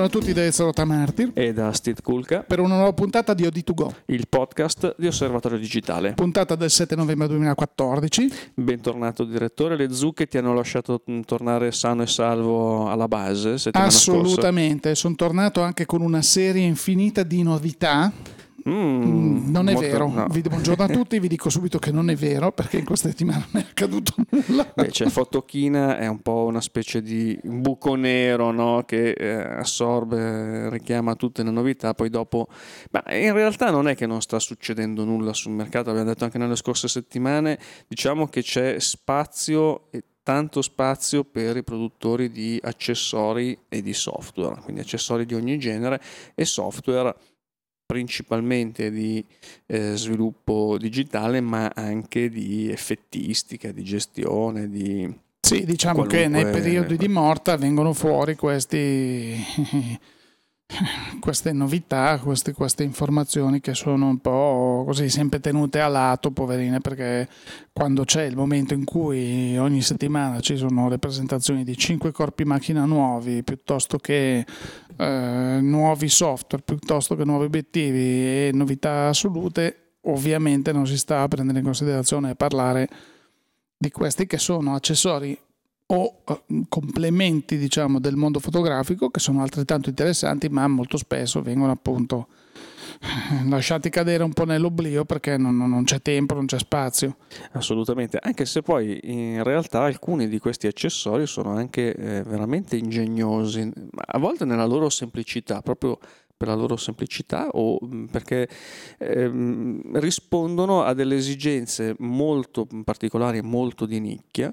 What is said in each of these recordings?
Buongiorno a tutti da Ezio Tamartir e da Steve Kulka. Per una nuova puntata di OD2Go, il podcast di Osservatorio Digitale. Puntata del 7 novembre 2014. Bentornato direttore, le zucche ti hanno lasciato tornare sano e salvo alla base Assolutamente, sono tornato anche con una serie infinita di novità Mm, non è molto, vero, no. vi, buongiorno a tutti, vi dico subito che non è vero perché in questa settimana non è accaduto nulla. Beh, cioè, Fotochina è un po' una specie di buco nero no? che eh, assorbe, richiama tutte le novità, poi dopo... Ma in realtà non è che non sta succedendo nulla sul mercato, abbiamo detto anche nelle scorse settimane, diciamo che c'è spazio e tanto spazio per i produttori di accessori e di software, quindi accessori di ogni genere e software principalmente di eh, sviluppo digitale, ma anche di effettistica, di gestione, di... Sì, diciamo che nei periodi di morta vengono fuori questi queste novità, queste, queste, informazioni che sono un po' così sempre tenute a lato, poverine, perché quando c'è il momento in cui ogni settimana ci sono le presentazioni di 5 corpi macchina nuovi, piuttosto che eh, nuovi software, piuttosto che nuovi obiettivi e novità assolute, ovviamente non si sta a prendere in considerazione e parlare di questi che sono accessori o eh, complementi diciamo, del mondo fotografico che sono altrettanto interessanti ma molto spesso vengono appunto lasciati cadere un po' nell'oblio perché non, non, c'è tempo, non c'è spazio. Assolutamente, anche se poi in realtà alcuni di questi accessori sono anche eh, veramente ingegnosi, a volte nella loro semplicità, proprio per la loro semplicità o mm, perché ehm, rispondono a delle esigenze molto particolari, molto di nicchia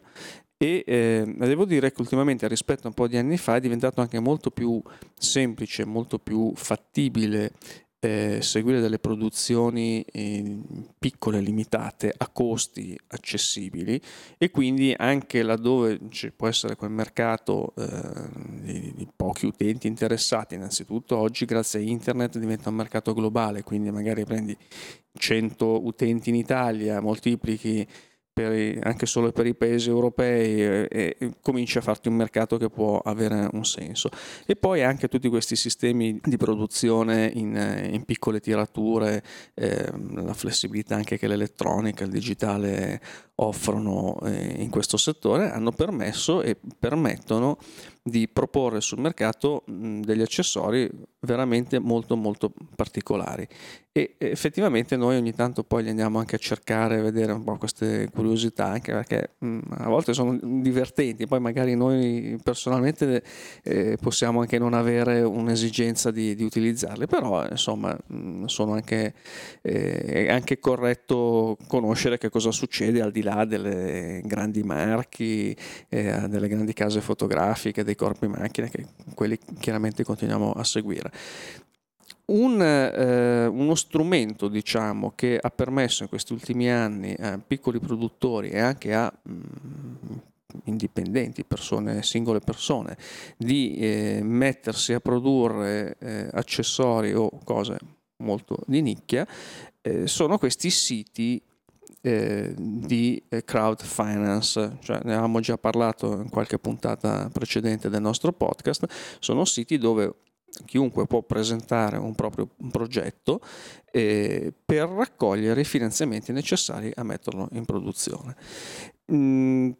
e eh, devo dire che ultimamente rispetto a un po' di anni fa è diventato anche molto più semplice, molto più fattibile eh, seguire delle produzioni eh, piccole, limitate, a costi accessibili e quindi anche laddove ci può essere quel mercato eh, di, di, pochi utenti interessati, innanzitutto oggi grazie a internet diventa un mercato globale, quindi magari prendi 100 utenti in Italia, moltiplichi i, anche solo per i paesi europei e, e, cominci a farti un mercato che può avere un senso. E poi anche tutti questi sistemi di produzione in, in piccole tirature, eh, la flessibilità anche che l'elettronica, il digitale offrono eh, in questo settore hanno permesso e permettono di proporre sul mercato degli accessori veramente molto molto particolari. E effettivamente noi ogni tanto poi li andiamo anche a cercare vedere un po' queste curiosità anche perché mh, a volte sono divertenti poi magari noi personalmente eh, possiamo anche non avere un'esigenza di, di utilizzarli però insomma mh, sono anche eh, è anche corretto conoscere che cosa succede al di là delle grandi marchi eh, delle grandi case fotografiche dei corpi macchine che quelli chiaramente continuiamo a seguire. Un, eh, uno strumento diciamo, che ha permesso in questi ultimi anni a piccoli produttori e anche a mh, mm, indipendenti, persone, singole persone, di eh, mettersi a produrre eh, accessori o cose molto di nicchia, eh, sono questi siti eh, di eh, crowd finance, cioè ne avevamo già parlato in qualche puntata precedente del nostro podcast, sono siti dove chiunque può presentare un proprio progetto eh, per raccogliere i finanziamenti necessari a metterlo in produzione. Mm,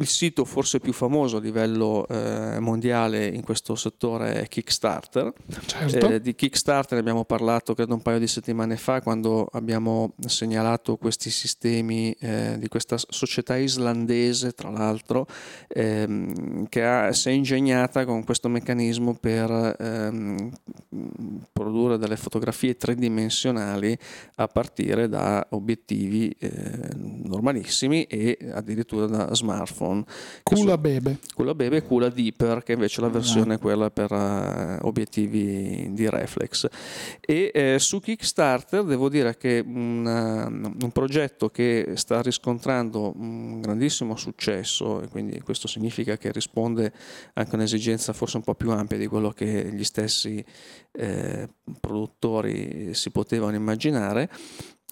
il sito forse più famoso a livello eh, mondiale in questo settore è Kickstarter. Certo. Eh, di Kickstarter ne abbiamo parlato credo un paio di settimane fa quando abbiamo segnalato questi sistemi eh, di questa società islandese, tra l'altro, ehm, che ha, si è ingegnata con questo meccanismo per ehm, produrre delle fotografie tridimensionali a partire da obiettivi eh, normalissimi e addirittura da smartphone smartphone. Cula Bebe. Cula Bebe e Cula Deeper, che invece è la esatto. versione quella per uh, obiettivi di reflex. E eh, su Kickstarter devo dire che un, uh, un progetto che sta riscontrando un grandissimo successo, e quindi questo significa che risponde anche a un'esigenza forse un po' più ampia di quello che gli stessi eh, produttori si potevano immaginare,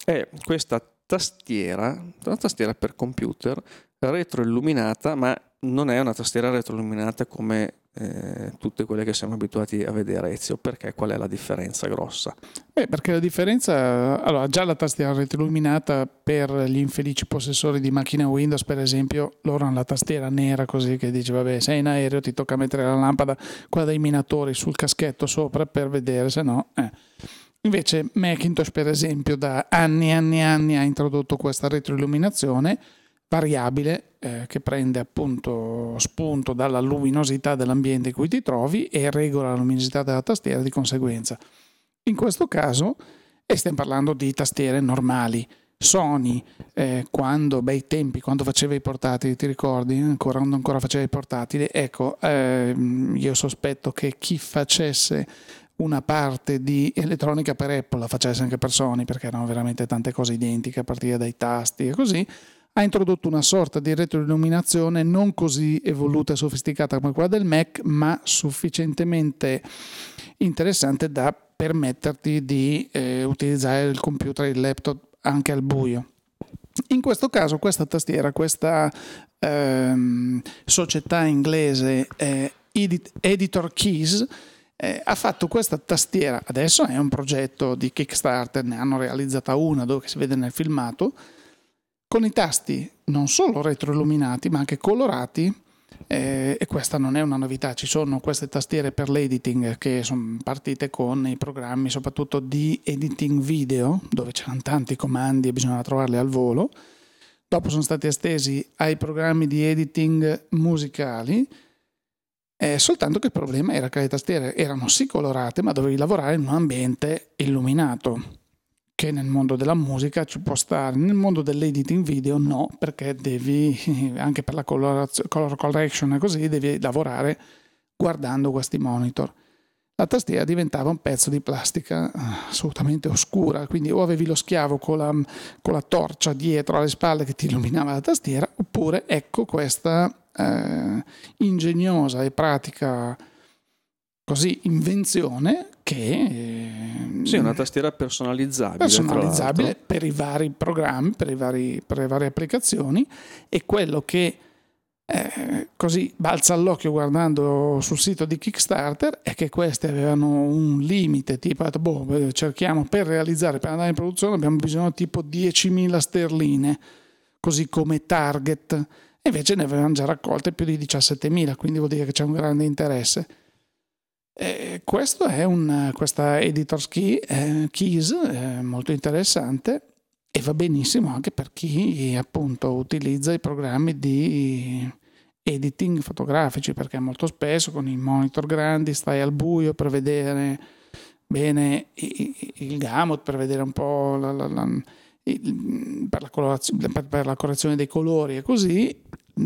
è questa tastiera, una tastiera per computer retroilluminata ma non è una tastiera retroilluminata come eh, tutte quelle che siamo abituati a vedere Ezio. Perché? Qual è la differenza grossa? Beh, perché la differenza, allora già la tastiera retroilluminata per gli infelici possessori di macchine Windows, per esempio, loro hanno la tastiera nera così che dice vabbè sei in aereo ti tocca mettere la lampada, quella dei minatori sul caschetto sopra per vedere, se no... Eh. Invece Macintosh, per esempio, da anni e anni e anni ha introdotto questa retroilluminazione variabile eh, che prende appunto spunto dalla luminosità dell'ambiente in cui ti trovi e regola la luminosità della tastiera di conseguenza. In questo caso, e stiamo parlando di tastiere normali, Sony, eh, quando, bei tempi, quando faceva i portatili, ti ricordi? Ancora, quando ancora faceva i portatili, ecco, ehm, io sospetto che chi facesse una parte di elettronica per Apple la facesse anche per Sony, perché erano veramente tante cose identiche a partire dai tasti e così, ha introdotto una sorta di retroilluminazione non così evoluta e sofisticata come quella del Mac, ma sufficientemente interessante da permetterti di eh, utilizzare il computer e il laptop anche al buio. In questo caso questa tastiera, questa ehm, società inglese eh, Edit- Editor Keys, eh, ha fatto questa tastiera, adesso è un progetto di Kickstarter, ne hanno realizzata una dove si vede nel filmato, con i tasti non solo retroilluminati ma anche colorati eh, e questa non è una novità, ci sono queste tastiere per l'editing che sono partite con i programmi soprattutto di editing video dove c'erano tanti comandi e bisognava trovarli al volo, dopo sono stati estesi ai programmi di editing musicali, eh, soltanto che il problema era che le tastiere erano sì colorate ma dovevi lavorare in un ambiente illuminato che nel mondo della musica ci può stare, nel mondo dell'editing video no, perché devi, anche per la color correction e così, devi lavorare guardando questi monitor. La tastiera diventava un pezzo di plastica eh, assolutamente oscura, quindi o avevi lo schiavo con la, con la torcia dietro alle spalle che ti illuminava la tastiera, oppure ecco questa eh, ingegnosa e pratica così invenzione che... Sì, una tastiera personalizzabile. Personalizzabile per i vari programmi, per, i vari, per, le varie applicazioni e quello che eh, così balza all'occhio guardando sul sito di Kickstarter è che queste avevano un limite, tipo boh, cerchiamo per realizzare, per andare in produzione abbiamo bisogno tipo 10.000 sterline, così come target, e invece ne avevano già raccolte più di 17.000, quindi vuol dire che c'è un grande interesse. Eh, questo è un, questa Editor's Key, eh, Keys è molto interessante e va benissimo anche per chi appunto utilizza i programmi di editing fotografici perché molto spesso con i monitor grandi stai al buio per vedere bene il gamut, per vedere un po' la, la, la, per, la per, correzione dei colori e così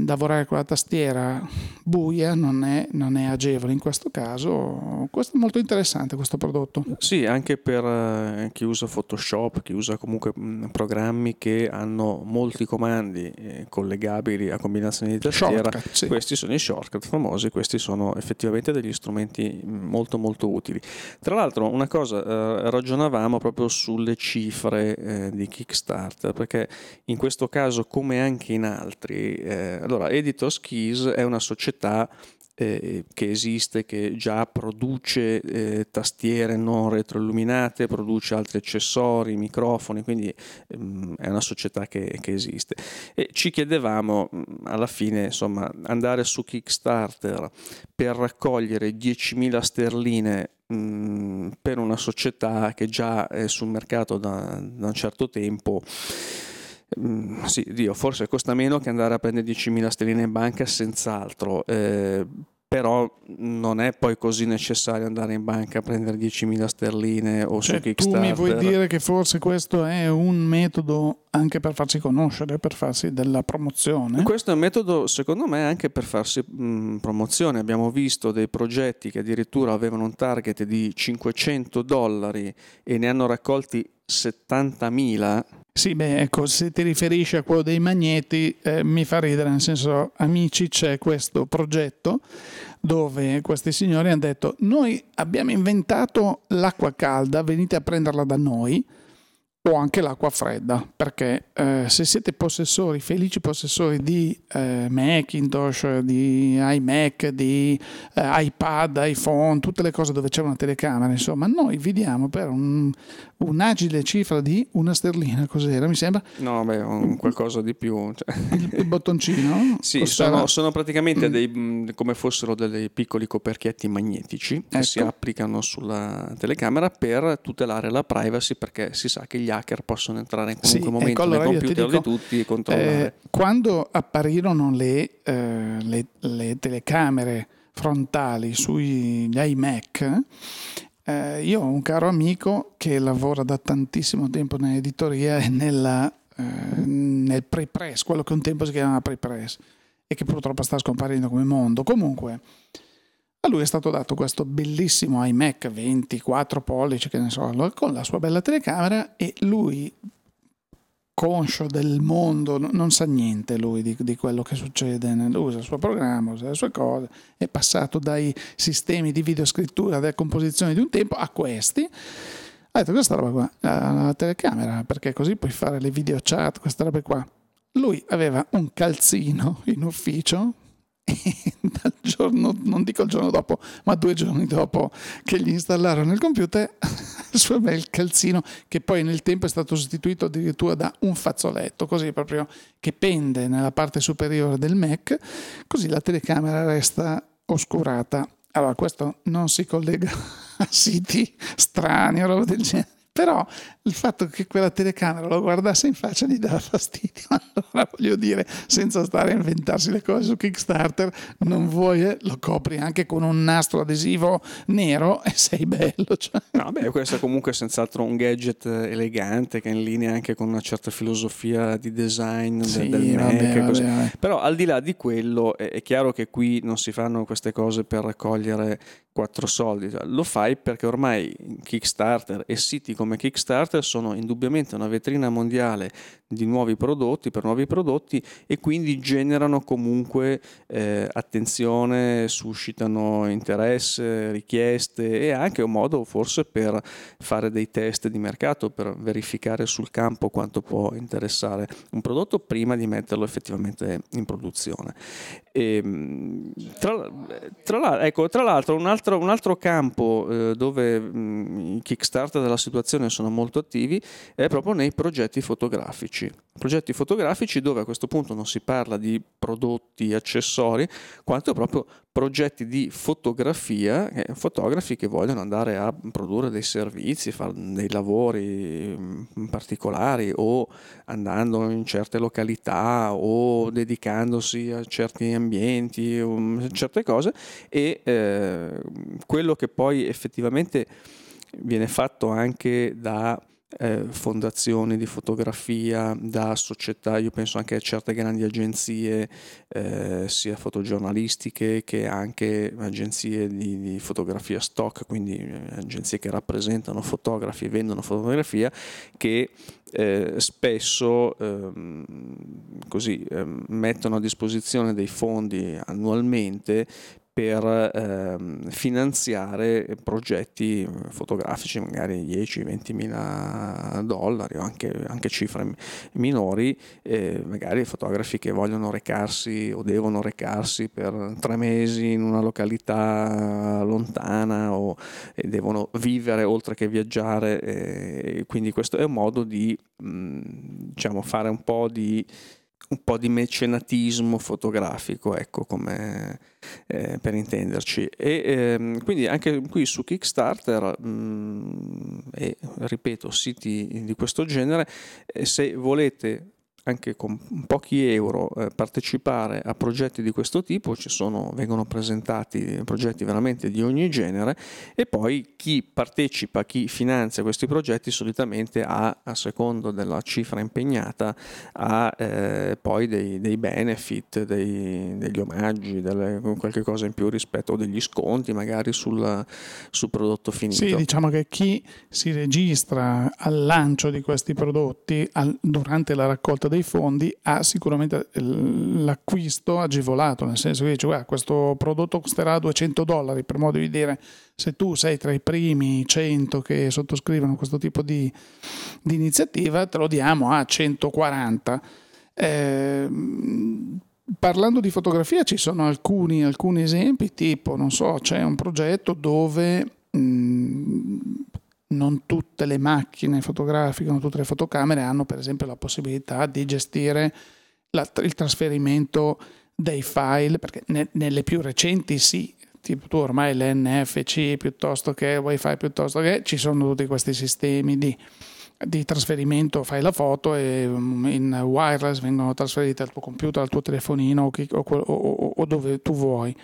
lavorare con la tastiera buia non è, non è, agevole in questo caso. Questo è molto interessante questo prodotto. Sì, anche per eh, chi usa Photoshop, chi usa comunque programmi che hanno molti comandi eh, collegabili a combinazioni di tastiera. Shortcut, sì. Questi sono i shortcut famosi, questi sono effettivamente degli strumenti molto molto utili. Tra l'altro una cosa, eh, ragionavamo proprio sulle cifre di Kickstarter, perché in questo caso come anche in altri allora, Editors Keys è una società eh, che esiste, che già produce eh, tastiere non retroilluminate, produce altri accessori, microfoni, quindi ehm, è una società che, che, esiste. E ci chiedevamo mm, alla fine, insomma, andare su Kickstarter per raccogliere 10.000 sterline mh, mm, per una società che già è sul mercato da, da un certo tempo Mm, sì, Dio, forse costa meno che andare a prendere 10.000 sterline in banca, senz'altro. Eh, però non è poi così necessario andare in banca a prendere 10.000 sterline o cioè, su Kickstarter. Tu mi vuoi dire che forse questo è un metodo anche per farsi conoscere, per farsi della promozione? Questo è un metodo secondo me anche per farsi mh, mm, promozione. Abbiamo visto dei progetti che addirittura avevano un target di 500 dollari e ne hanno raccolti 70.000 sì, beh, ecco, se ti riferisci a quello dei magneti, eh, mi fa ridere, nel senso, amici, c'è questo progetto dove questi signori hanno detto, noi abbiamo inventato l'acqua calda, venite a prenderla da noi, o anche l'acqua fredda, perché eh, se siete possessori, felici possessori di eh, Macintosh, di iMac, di eh, iPad, iPhone, tutte le cose dove c'è una telecamera, insomma, noi vi diamo per un, un'agile cifra di una sterlina, cos'era mi sembra? No, beh, un qualcosa di più. Cioè. Il, il, bottoncino? sì, sono, sono, praticamente mm. dei, come fossero dei piccoli coperchietti magnetici ecco. che si ecco. applicano sulla telecamera per tutelare la privacy perché si sa che gli hacker possono entrare in qualunque sì, momento nel computer dico, di tutti e controllare. Eh, quando apparirono le, eh, le, le telecamere frontali sugli iMac, eh, io ho un caro amico che lavora da tantissimo tempo nell'editoria e nella, eh, nel pre-press, quello che un tempo si chiamava pre-press e che purtroppo sta scomparendo come mondo. Comunque, a lui è stato dato questo bellissimo iMac 24 pollici, che ne so, con la sua bella telecamera e lui, conscio del mondo, non sa niente lui di, di quello che succede, usa il suo programma, usa le sue cose, è passato dai sistemi di videoscrittura, della composizione di un tempo a questi. Ha detto questa roba qua, la, telecamera, perché così puoi fare le video chat, queste robe qua. Lui aveva un calzino in ufficio e dal giorno, non dico il giorno dopo, ma due giorni dopo che gli installarono il computer, il suo bel calzino, che poi nel tempo è stato sostituito addirittura da un fazzoletto, così proprio che pende nella parte superiore del Mac, così la telecamera resta oscurata. Allora, questo non si collega a siti strani o roba del genere però il fatto che quella telecamera lo guardasse in faccia gli dava fastidio. Allora voglio dire, senza stare a inventarsi le cose su Kickstarter, non vuoi, eh, lo copri anche con un nastro adesivo nero e sei bello. Cioè. No, beh, questo è comunque senz'altro un gadget elegante che è in linea anche con una certa filosofia di design sì, del, del vabbè, Mac. Vabbè, vabbè. Però al di là di quello è, è chiaro che qui non si fanno queste cose per raccogliere quattro soldi, cioè, lo fai perché ormai Kickstarter e siti come Kickstarter sono indubbiamente una vetrina mondiale di nuovi prodotti, per nuovi prodotti e quindi generano comunque eh, attenzione, suscitano interesse, richieste e anche un modo forse per fare dei test di mercato, per verificare sul campo quanto può interessare un prodotto prima di metterlo effettivamente in produzione. E, ehm, tra, tra, ecco, tra l'altro un altro, un altro campo eh, dove mh, i Kickstarter della situazione sono molto attivi è proprio nei progetti fotografici. Progetti fotografici dove a questo punto non si parla di prodotti, accessori, quanto proprio progetti di fotografia, eh, fotografi che vogliono andare a produrre dei servizi, fare dei lavori mm, particolari o andando in certe località o dedicandosi a certi ambienti, um, certe cose e eh, quello che poi effettivamente viene fatto anche da eh, fondazioni di fotografia, da società, io penso anche a certe grandi agenzie, eh, sia fotogiornalistiche che anche agenzie di, di fotografia stock, quindi eh, agenzie che rappresentano fotografi e vendono fotografia, che eh, spesso ehm, così, ehm, mettono a disposizione dei fondi annualmente per ehm, finanziare progetti fotografici, magari 10-20 mila dollari o anche, anche cifre minori, eh, magari fotografi che vogliono recarsi o devono recarsi per tre mesi in una località lontana o devono vivere oltre che viaggiare. Eh, quindi questo è un modo di mh, diciamo, fare un po' di un po' di mecenatismo fotografico, ecco, come eh, per intenderci. E ehm, quindi anche qui su Kickstarter, mh, mm, e ripeto, siti di questo genere, eh, se volete anche con pochi euro eh, partecipare a progetti di questo tipo, ci sono, vengono presentati progetti veramente di ogni genere e poi chi partecipa, chi finanzia questi progetti solitamente ha, a secondo della cifra impegnata, ha eh, poi dei, dei benefit, dei, degli omaggi, delle, qualche cosa in più rispetto a degli sconti magari sul, sul prodotto finito. Sì, diciamo che chi si registra al lancio di questi prodotti al, durante la raccolta dei fondi ha sicuramente l'acquisto agevolato, nel senso che dice guarda questo prodotto costerà 200 dollari, per modo di dire se tu sei tra i primi 100 che sottoscrivono questo tipo di, di iniziativa te lo diamo a 140. Eh, parlando di fotografia ci sono alcuni, alcuni esempi, tipo non so c'è un progetto dove... Mh, non tutte le macchine fotografiche, non tutte le fotocamere hanno per esempio la possibilità di gestire la, il trasferimento dei file, perché ne, nelle più recenti sì, tipo tu ormai l'NFC piuttosto che wifi piuttosto che ci sono tutti questi sistemi di, di trasferimento, fai la foto e mm, in wireless vengono trasferite al tuo computer, al tuo telefonino o, o, o, o dove tu vuoi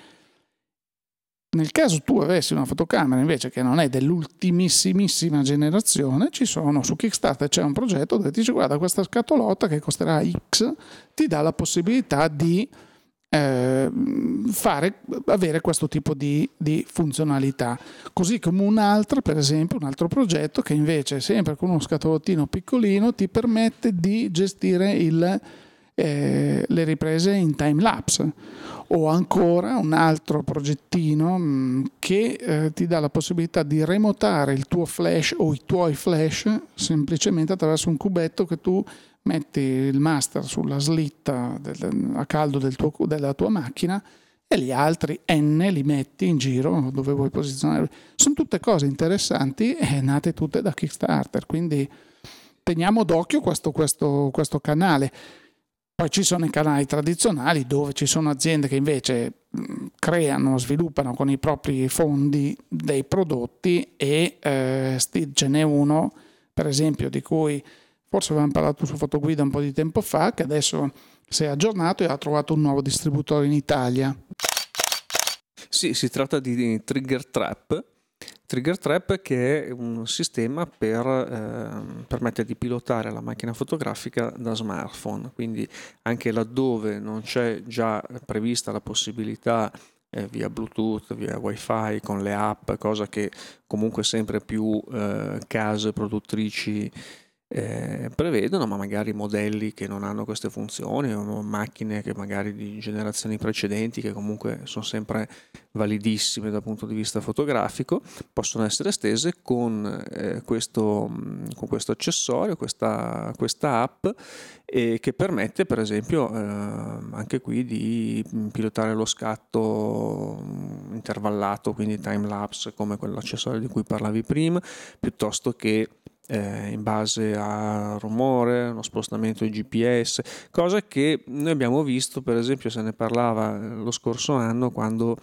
nel caso tu avessi una fotocamera invece che non è dell'ultimissimissima generazione, ci sono su Kickstarter c'è un progetto dove ti dice guarda questa scatolotta che costerà X ti dà la possibilità di eh, fare, avere questo tipo di, di, funzionalità. Così come un altro, per esempio, un altro progetto che invece sempre con uno scatolottino piccolino ti permette di gestire il eh, le riprese in time lapse o ancora un altro progettino mm, che eh, ti dà la possibilità di remotare il tuo flash o i tuoi flash semplicemente attraverso un cubetto che tu metti il master sulla slitta del, a caldo del tuo, della tua macchina e gli altri N li metti in giro dove vuoi posizionare. Sono tutte cose interessanti e nate tutte da Kickstarter, quindi teniamo d'occhio questo, questo, questo canale. Poi ci sono i canali tradizionali dove ci sono aziende che invece creano, sviluppano con i propri fondi dei prodotti e eh, ce n'è uno, per esempio, di cui forse avevamo parlato su Fotoguida un po' di tempo fa, che adesso si è aggiornato e ha trovato un nuovo distributore in Italia. Sì, si tratta di Trigger Trap Trigger Trap che è un sistema per eh, permettere di pilotare la macchina fotografica da smartphone, quindi anche laddove non c'è già prevista la possibilità eh, via Bluetooth, via WiFi, con le app, cosa che comunque sempre più eh, case produttrici eh, prevedono, ma magari modelli che non hanno queste funzioni o macchine che magari di generazioni precedenti che comunque sono sempre validissime dal punto di vista fotografico possono essere estese con, eh, questo, con questo, accessorio, questa, questa app eh, che permette per esempio eh, anche qui di pilotare lo scatto intervallato, quindi time lapse come quell'accessorio di cui parlavi prima, piuttosto che eh, in base a rumore, uno spostamento di GPS, cosa che noi abbiamo visto, per esempio, se ne parlava eh, lo scorso anno quando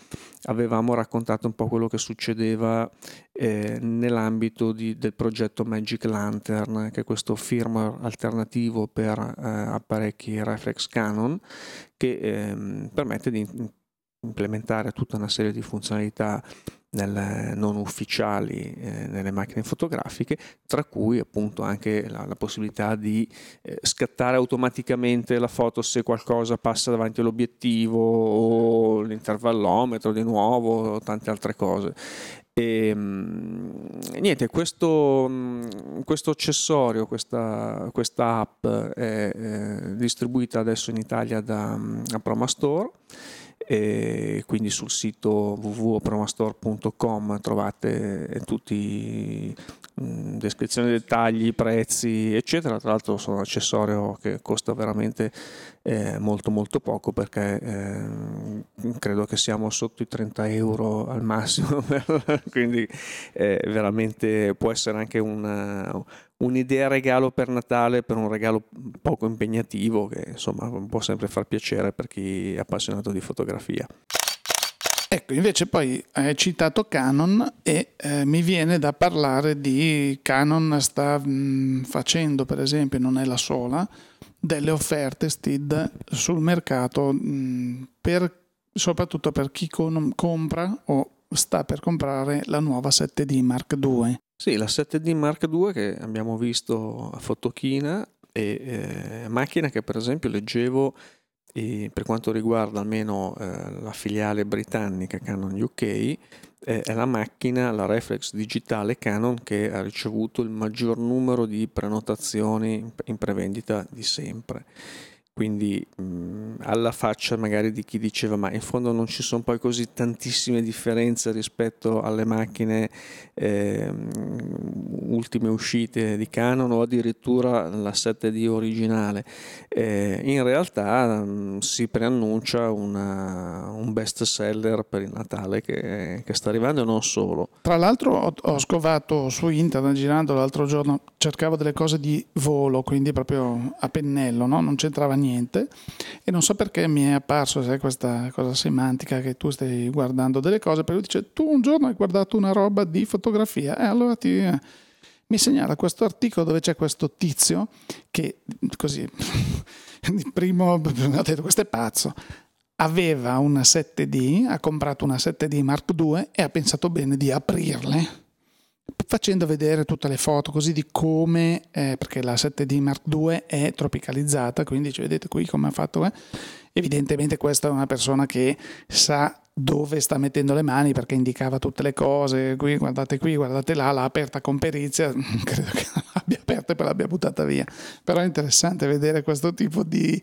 avevamo raccontato un po' quello che succedeva eh, nell'ambito di, del progetto Magic Lantern, che è questo firmware alternativo per eh, apparecchi reflex Canon che ehm, permette di implementare tutta una serie di funzionalità nel, non ufficiali eh, nelle macchine fotografiche, tra cui appunto anche la, la possibilità di eh, scattare automaticamente la foto se qualcosa passa davanti all'obiettivo o l'intervallometro di nuovo o tante altre cose. E, ehm, niente, questo, questo accessorio, questa, questa app è, è distribuita adesso in Italia da, da Proma Store e quindi sul sito www.promastore.com trovate tutti mh, descrizioni dettagli, prezzi eccetera. Tra l'altro sono un accessorio che costa veramente eh, molto molto poco perché eh, credo che siamo sotto i 30 euro al massimo. Quindi eh, veramente può essere anche una, un'idea regalo per Natale, per un regalo poco impegnativo che insomma può sempre far piacere per chi è appassionato di fotografia. Ecco, invece poi hai citato Canon e eh, mi viene da parlare di Canon sta mh, mm, facendo, per esempio, non è la sola, delle offerte STID sul mercato mh, mm, per, soprattutto per chi con, compra o sta per comprare la nuova 7D Mark II. Sì, la 7D Mark II che abbiamo visto a Fotochina è eh, macchina che per esempio leggevo eh, per quanto riguarda almeno eh, la filiale britannica Canon UK è la macchina, la reflex digitale Canon che ha ricevuto il maggior numero di prenotazioni in prevendita di sempre quindi mh, alla faccia magari di chi diceva ma in fondo non ci sono poi così tantissime differenze rispetto alle macchine eh, ultime uscite di Canon o addirittura la 7D originale eh, in realtà mh, si preannuncia una, un best seller per il Natale che, che, sta arrivando e non solo tra l'altro ho, ho scovato su internet girando l'altro giorno cercavo delle cose di volo quindi proprio a pennello no? non c'entrava niente niente. E non so perché mi è apparso sai, questa cosa semantica che tu stai guardando delle cose, però dice tu un giorno hai guardato una roba di fotografia e allora ti, eh, mi segnala questo articolo dove c'è questo tizio che così, il primo ha detto questo è pazzo, aveva una 7D, ha comprato una 7D Mark II e ha pensato bene di aprirle facendo vedere tutte le foto così di come, eh, perché la 7D Mark II è tropicalizzata, quindi ci vedete qui come ha fatto. Eh? Evidentemente questa è una persona che sa dove sta mettendo le mani perché indicava tutte le cose, qui guardate qui, guardate là, l'ha aperta con perizia, credo che l'abbia aperta e poi l'abbia buttata via. Però è interessante vedere questo tipo di,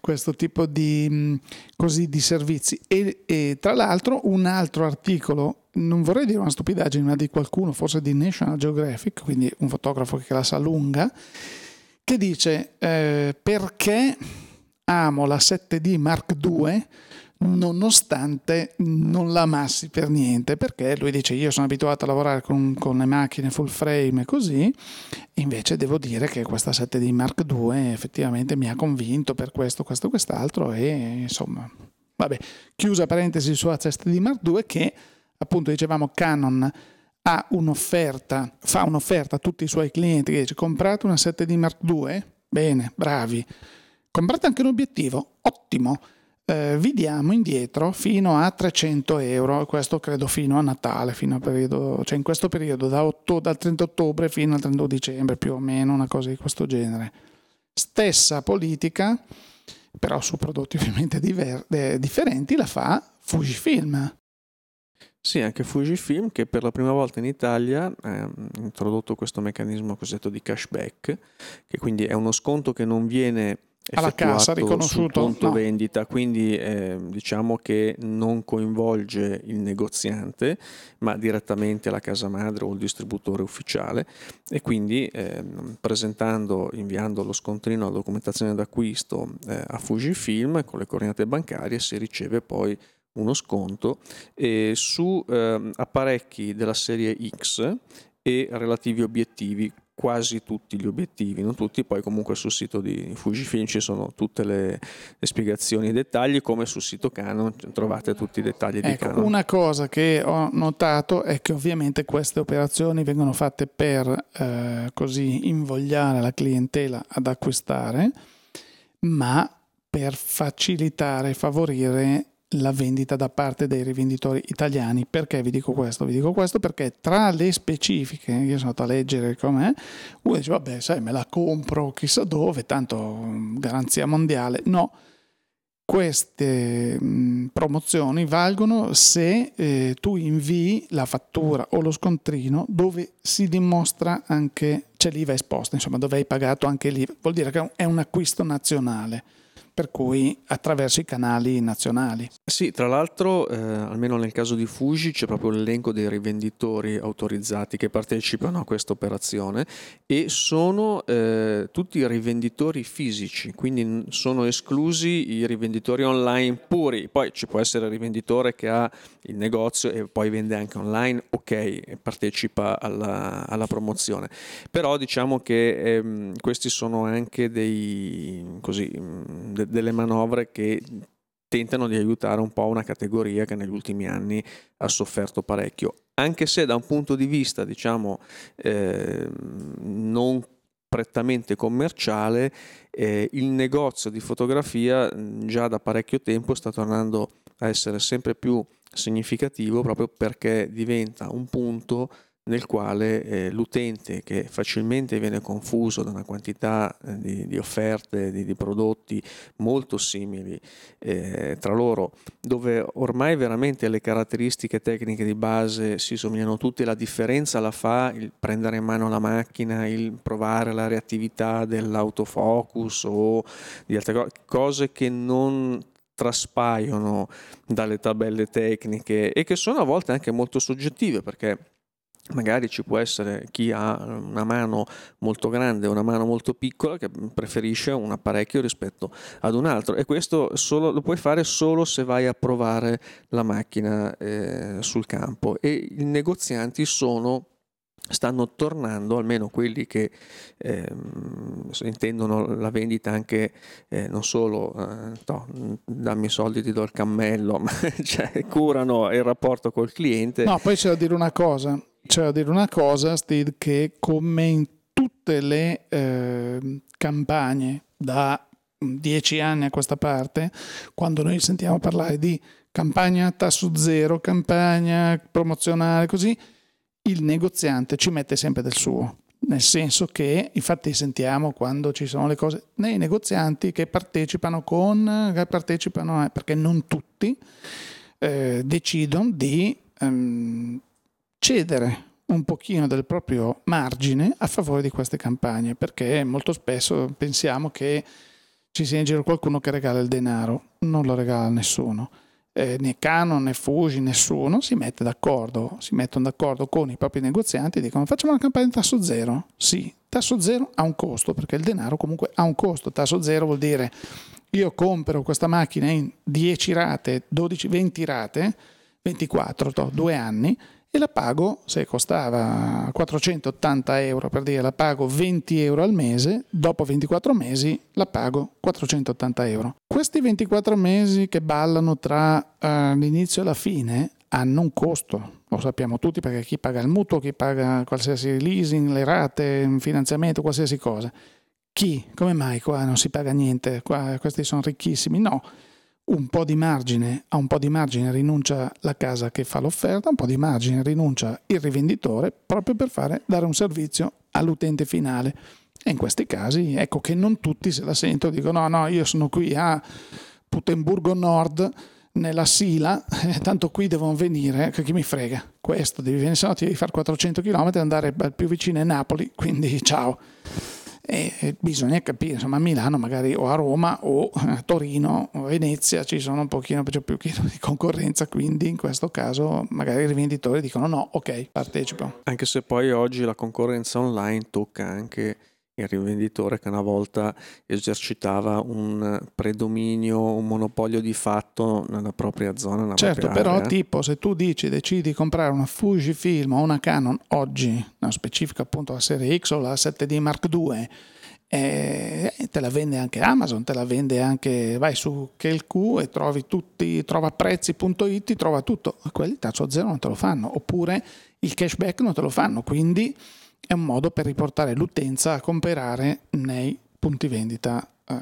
questo tipo di, così, di servizi. E, e tra l'altro un altro articolo, non vorrei dire una stupidaggine, ma di qualcuno, forse di National Geographic, quindi un fotografo che la sa lunga, che dice eh, perché amo la 7D Mark II nonostante non la amassi per niente, perché lui dice io sono abituato a lavorare con, con le macchine full frame e così, invece devo dire che questa 7D Mark II effettivamente mi ha convinto per questo, questo, quest'altro e insomma, vabbè, chiusa parentesi sulla 7D Mark II che appunto dicevamo Canon ha un'offerta, fa un'offerta a tutti i suoi clienti che dice comprate una 7D Mark II, bene, bravi, comprate anche un obiettivo, ottimo, eh, vi diamo indietro fino a 300 euro, questo credo fino a Natale, fino a periodo, cioè in questo periodo da otto, dal 30 ottobre fino al 31 dicembre più o meno, una cosa di questo genere. Stessa politica, però su prodotti ovviamente diver- eh, differenti, la fa Fujifilm. Sì, anche Fujifilm che per la prima volta in Italia ha introdotto questo meccanismo cosiddetto di cashback, che quindi è uno sconto che non viene alla cassa riconosciuto punto no. vendita quindi eh, diciamo che non coinvolge il negoziante ma direttamente la casa madre o il distributore ufficiale e quindi eh, presentando inviando lo scontrino alla documentazione d'acquisto eh, a Fujifilm con le coordinate bancarie si riceve poi uno sconto su ehm, apparecchi della serie X e relativi obiettivi quasi tutti gli obiettivi, non tutti, poi comunque sul sito di Fujifilm ci sono tutte le, le spiegazioni e i dettagli, come sul sito Canon trovate tutti i dettagli ecco, di Canon. Una cosa che ho notato è che ovviamente queste operazioni vengono fatte per eh, così invogliare la clientela ad acquistare, ma per facilitare e favorire la vendita da parte dei rivenditori italiani. Perché vi dico questo? Vi dico questo perché tra le specifiche, io sono andato a leggere com'è, uno dice vabbè sai me la compro chissà dove, tanto mm, garanzia mondiale. No, queste mh, mm, promozioni valgono se eh, tu invii la fattura o lo scontrino dove si dimostra anche, c'è l'IVA esposta, insomma dove hai pagato anche l'IVA, vuol dire che è un acquisto nazionale per cui attraverso i canali nazionali. Sì, tra l'altro, eh, almeno nel caso di Fuji, c'è proprio l'elenco dei rivenditori autorizzati che partecipano a questa operazione e sono eh, tutti rivenditori fisici, quindi sono esclusi i rivenditori online puri. Poi ci può essere il rivenditore che ha il negozio e poi vende anche online, ok, partecipa alla, alla promozione. Però diciamo che ehm, questi sono anche dei così de- delle manovre che tentano di aiutare un po' una categoria che negli ultimi anni ha sofferto parecchio, anche se da un punto di vista diciamo eh, non prettamente commerciale, eh, il negozio di fotografia già da parecchio tempo sta tornando a essere sempre più significativo proprio perché diventa un punto nel quale eh, l'utente che facilmente viene confuso da una quantità eh, di, di, offerte, di, di, prodotti molto simili eh, tra loro, dove ormai veramente le caratteristiche tecniche di base si somigliano tutte, la differenza la fa il prendere in mano la macchina, il provare la reattività dell'autofocus o di altre cose che non traspaiono dalle tabelle tecniche e che sono a volte anche molto soggettive perché magari ci può essere chi ha una mano molto grande una mano molto piccola che preferisce un apparecchio rispetto ad un altro. E questo solo, lo puoi fare solo se vai a provare la macchina eh, sul campo. E i negozianti sono stanno tornando, almeno quelli che eh, intendono la vendita anche eh, non solo eh, no, dammi i soldi ti do il cammello, ma cioè, curano il rapporto col cliente. No, poi c'è da dire una cosa, c'è da dire una cosa, Steve, che come in tutte le ehm, campagne da dieci anni a questa parte, quando noi sentiamo parlare di campagna tasso zero, campagna promozionale, così, il negoziante ci mette sempre del suo. Nel senso che, infatti, sentiamo quando ci sono le cose nei negozianti che partecipano con, che partecipano, eh, perché non tutti eh, decidono di ehm, cedere un pochino del proprio margine a favore di queste campagne, perché molto spesso pensiamo che ci sia in giro qualcuno che regala il denaro, non lo regala nessuno eh, né Canon né Fuji, nessuno si mette d'accordo, si mettono d'accordo con i propri negozianti e dicono facciamo una campagna di tasso zero. Sì, tasso zero ha un costo perché il denaro comunque ha un costo. Tasso zero vuol dire io compro questa macchina in 10 rate, 12, 20 rate, 24, to, due anni e la pago, se costava 480 euro per dire, la pago 20 euro al mese, dopo 24 mesi la pago 480 euro. Questi 24 mesi che ballano tra uh, l'inizio e la fine hanno un costo, lo sappiamo tutti perché chi paga il mutuo, chi paga qualsiasi leasing, le rate, un finanziamento, qualsiasi cosa. Chi? Come mai qua non si paga niente? Qua, questi sono ricchissimi? No un po' di margine, a un po' di margine rinuncia la casa che fa l'offerta, un po' di margine rinuncia il rivenditore proprio per fare, dare un servizio all'utente finale. E in questi casi ecco che non tutti se la sentono, dicono no, no, io sono qui a Putemburgo Nord, nella Sila, eh, tanto qui devono venire, che chi mi frega, questo devi venire, se no ti devi fare 400 km e andare più vicino a Napoli, quindi ciao e bisogna capire, insomma a Milano magari o a Roma o a Torino o a Venezia ci sono un pochino più, di concorrenza, quindi in questo caso magari i rivenditori dicono no, ok, partecipo. Anche se poi oggi la concorrenza online tocca anche il rivenditore che una volta esercitava un predominio, un monopolio di fatto nella propria zona. Nella certo, propria però area. tipo se tu dici decidi di comprare una Fujifilm o una Canon oggi, no, specifica appunto la serie X o la 7D Mark II, eh, te la vende anche Amazon, te la vende anche, vai su KLQ e trovi tutti, trova prezzi.it, trova tutto, quelli tasso zero non te lo fanno, oppure il cashback non te lo fanno, quindi è un modo per riportare l'utenza a comprare nei punti vendita eh,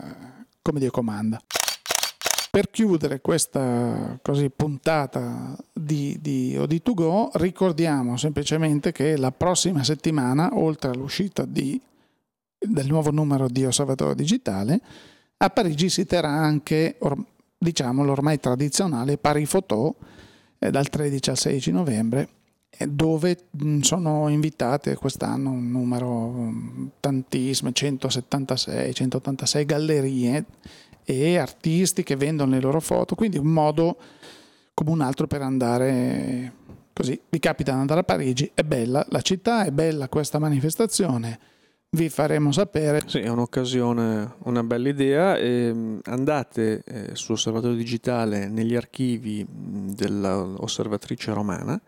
come Dio comanda. Per chiudere questa così, puntata di, di OD2Go ricordiamo semplicemente che la prossima settimana, oltre all'uscita di, del nuovo numero di Osservatorio Digitale, a Parigi si terrà anche or, diciamo, l'ormai tradizionale Paris Photo eh, dal 13 al 16 novembre dove sono invitate quest'anno un numero tantissimo, 176, 186 gallerie e artisti che vendono le loro foto, quindi un modo come un altro per andare così. Vi capita di andare a Parigi, è bella la città, è bella questa manifestazione, vi faremo sapere. Sì, è un'occasione, una bella idea. E andate eh, su Osservatorio Digitale negli archivi dell'osservatrice romana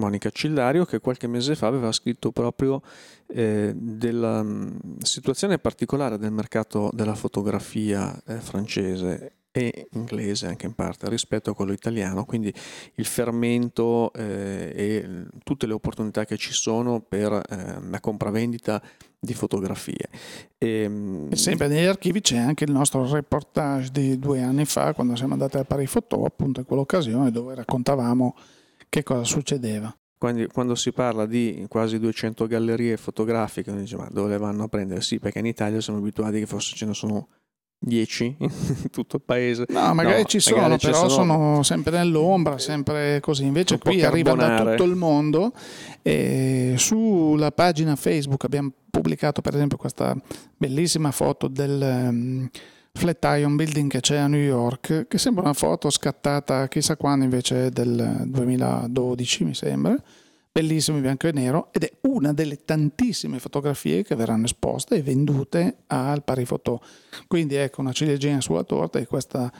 Monica Cillario che qualche mese fa aveva scritto proprio eh, della mm, situazione particolare del mercato della fotografia eh, francese e inglese anche in parte rispetto a quello italiano, quindi il fermento eh, e tutte le opportunità che ci sono per eh, la compravendita di fotografie. E, e, sempre negli archivi c'è anche il nostro reportage di due anni fa, quando siamo andati a Photo, appunto in quell'occasione dove raccontavamo che cosa succedeva. quando, quando, si parla di quasi 200 gallerie fotografiche, uno dice ma dove le vanno a prendere? Sì, perché in Italia siamo abituati che forse ce ne sono 10 in tutto il paese. No, magari no, ci sono, magari però sono... sono... sempre nell'ombra, sempre così. Invece qui arriva da tutto il mondo. E sulla pagina Facebook abbiamo pubblicato per esempio questa bellissima foto del Flatiron Building che c'è a New York, che sembra una foto scattata chissà quando invece del 2012 mi sembra bellissimo in bianco e nero ed è una delle tantissime fotografie che verranno esposte e vendute al Pari Photo. Quindi ecco una ciliegina sulla torta e questa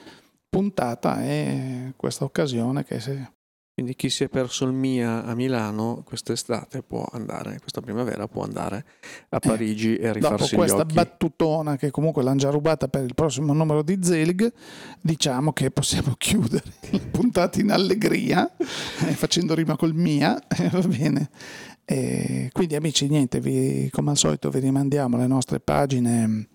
puntata è questa occasione che se quindi chi si è perso il Mia a Milano quest'estate può andare, questa primavera può andare a eh, Parigi eh, e rifarsi dopo questa battutona che comunque l'hanno già rubata per il prossimo numero di Zelig, diciamo che possiamo chiudere la puntata in allegria, eh, facendo rima col Mia, eh, va bene. E quindi amici, niente, vi, come al solito vi rimandiamo le nostre pagine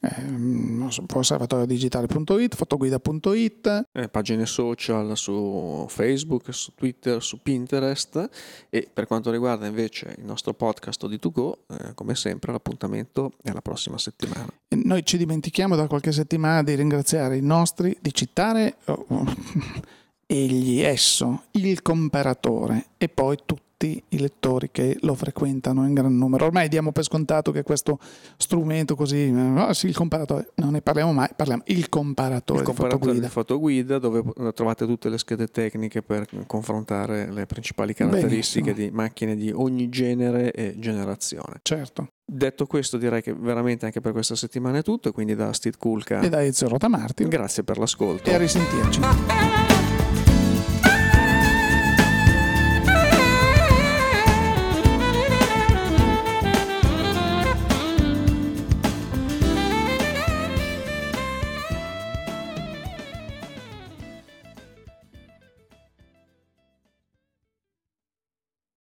eh, osservatoriodigitale.it, fotoguida.it, eh, pagine social su Facebook, su Twitter, su Pinterest e per quanto riguarda invece il nostro podcast di To Go, eh, come sempre l'appuntamento è la prossima settimana. Noi ci dimentichiamo da qualche settimana di ringraziare i nostri, di citare oh, egli, esso, il comparatore e poi tutti tutti i lettori che lo frequentano in gran numero. Ormai diamo per scontato che questo strumento così, no, sì, il comparatore, non ne parliamo mai, parliamo il comparatore, il comparatore di fotoguida. dove trovate tutte le schede tecniche per confrontare le principali caratteristiche Benissimo. di macchine di ogni genere e generazione. Certo. Detto questo, direi che veramente anche per questa settimana è tutto. Quindi da Steve Kulka e da Ezio Rotamarti. Grazie per l'ascolto. E a risentirci.